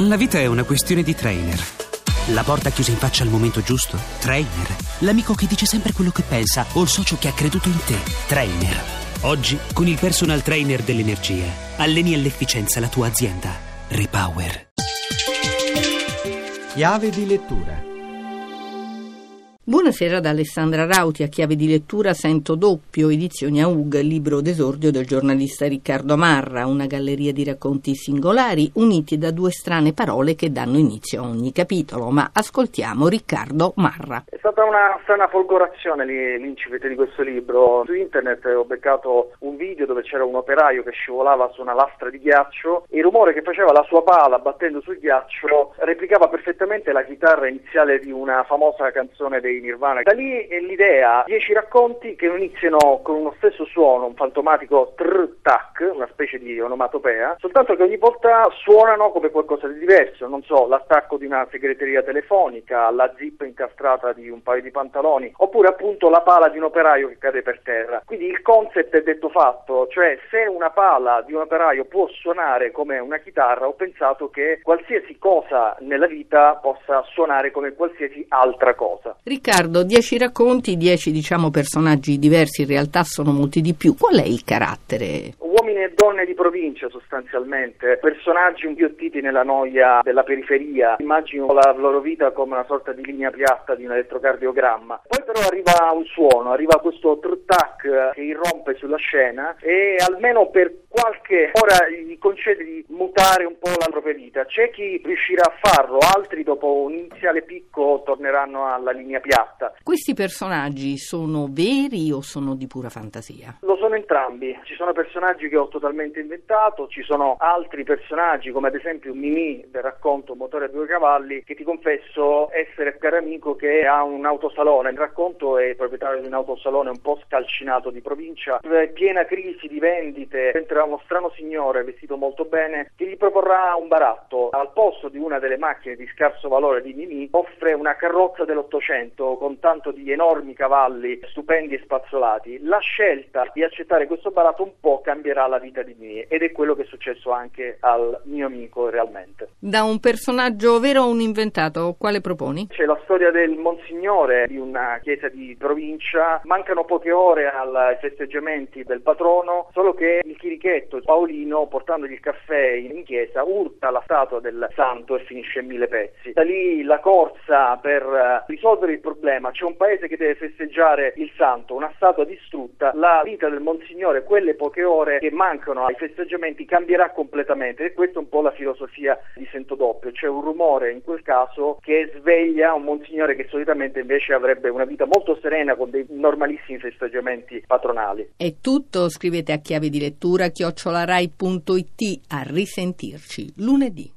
La vita è una questione di trainer. La porta chiusa in faccia al momento giusto? Trainer. L'amico che dice sempre quello che pensa o il socio che ha creduto in te? Trainer. Oggi, con il personal trainer dell'energia, alleni all'efficienza la tua azienda. Repower. Chiave di lettura Buonasera da Alessandra Rauti, a chiave di lettura Sento doppio, edizioni AUG, libro d'esordio del giornalista Riccardo Marra, una galleria di racconti singolari uniti da due strane parole che danno inizio a ogni capitolo. Ma ascoltiamo Riccardo Marra. È stata una strana folgorazione l'incipit di questo libro. Su internet ho beccato un video dove c'era un operaio che scivolava su una lastra di ghiaccio e il rumore che faceva la sua pala battendo sul ghiaccio replicava perfettamente la chitarra iniziale di una famosa canzone dei Nirvana. Da lì è l'idea, dieci racconti che iniziano con uno stesso suono, un fantomatico tr-tac, una specie di onomatopea, soltanto che ogni volta suonano come qualcosa di diverso, non so, l'attacco di una segreteria telefonica, la zip incastrata di un paio di pantaloni, oppure appunto la pala di un operaio che cade per terra. Quindi il concept è detto fatto, cioè se una pala di un operaio può suonare come una chitarra, ho pensato che qualsiasi cosa nella vita possa suonare come qualsiasi altra cosa. Riccardo, dieci racconti, dieci diciamo personaggi diversi, in realtà sono molti di più. Qual è il carattere? Uomini e donne di provincia sostanzialmente, personaggi inghiottiti nella noia della periferia, immagino la loro vita come una sorta di linea piatta di un elettrocardiogramma. Poi però arriva un suono, arriva questo truttac che irrompe sulla scena e almeno per qualche ora gli concede di mutare un po' la propria vita. C'è chi riuscirà a farlo, altri dopo un iniziale picco torneranno alla linea piatta. Questi personaggi sono veri o sono di pura fantasia? Lo sono entrambi. Ci sono personaggi che ho totalmente inventato, ci sono altri personaggi come ad esempio Mimì del racconto Motore a due cavalli che ti confesso essere caro amico che ha un autosalone. Il racconto è proprietario di un autosalone un po' scalcinato di provincia, piena crisi di vendite, entrerà uno strano signore vestito molto bene che gli proporrà un baratto. Al posto di una delle macchine di scarso valore di Mimì offre una carrozza dell'Ottocento con tanto di enormi cavalli stupendi e spazzolati. La scelta di accettare questo baratto un po' cambierà la vita di Mimì ed è quello che è successo anche al mio amico realmente. Da un personaggio vero o un inventato, quale proponi? C'è la storia del Monsignore di una chiesa di provincia, mancano poche ore ai festeggiamenti del patrono, solo che il chirichetto Paolino portandogli il caffè in chiesa urta la statua del santo e finisce in mille pezzi. Da lì la corsa per eh, risolvere il problema, c'è un paese che deve festeggiare il santo, una statua distrutta, la vita del Monsignore, quelle poche ore che mancano ai festeggiamenti cambierà completamente e questa è un po' la filosofia di Sento Doppio, c'è un rumore in quel caso che sveglia un Monsignore che solitamente invece avrebbe una vita molto serena con dei normalissimi festeggiamenti patronali. È tutto, scrivete a chiave di lettura chiocciolarai.it a risentirci lunedì.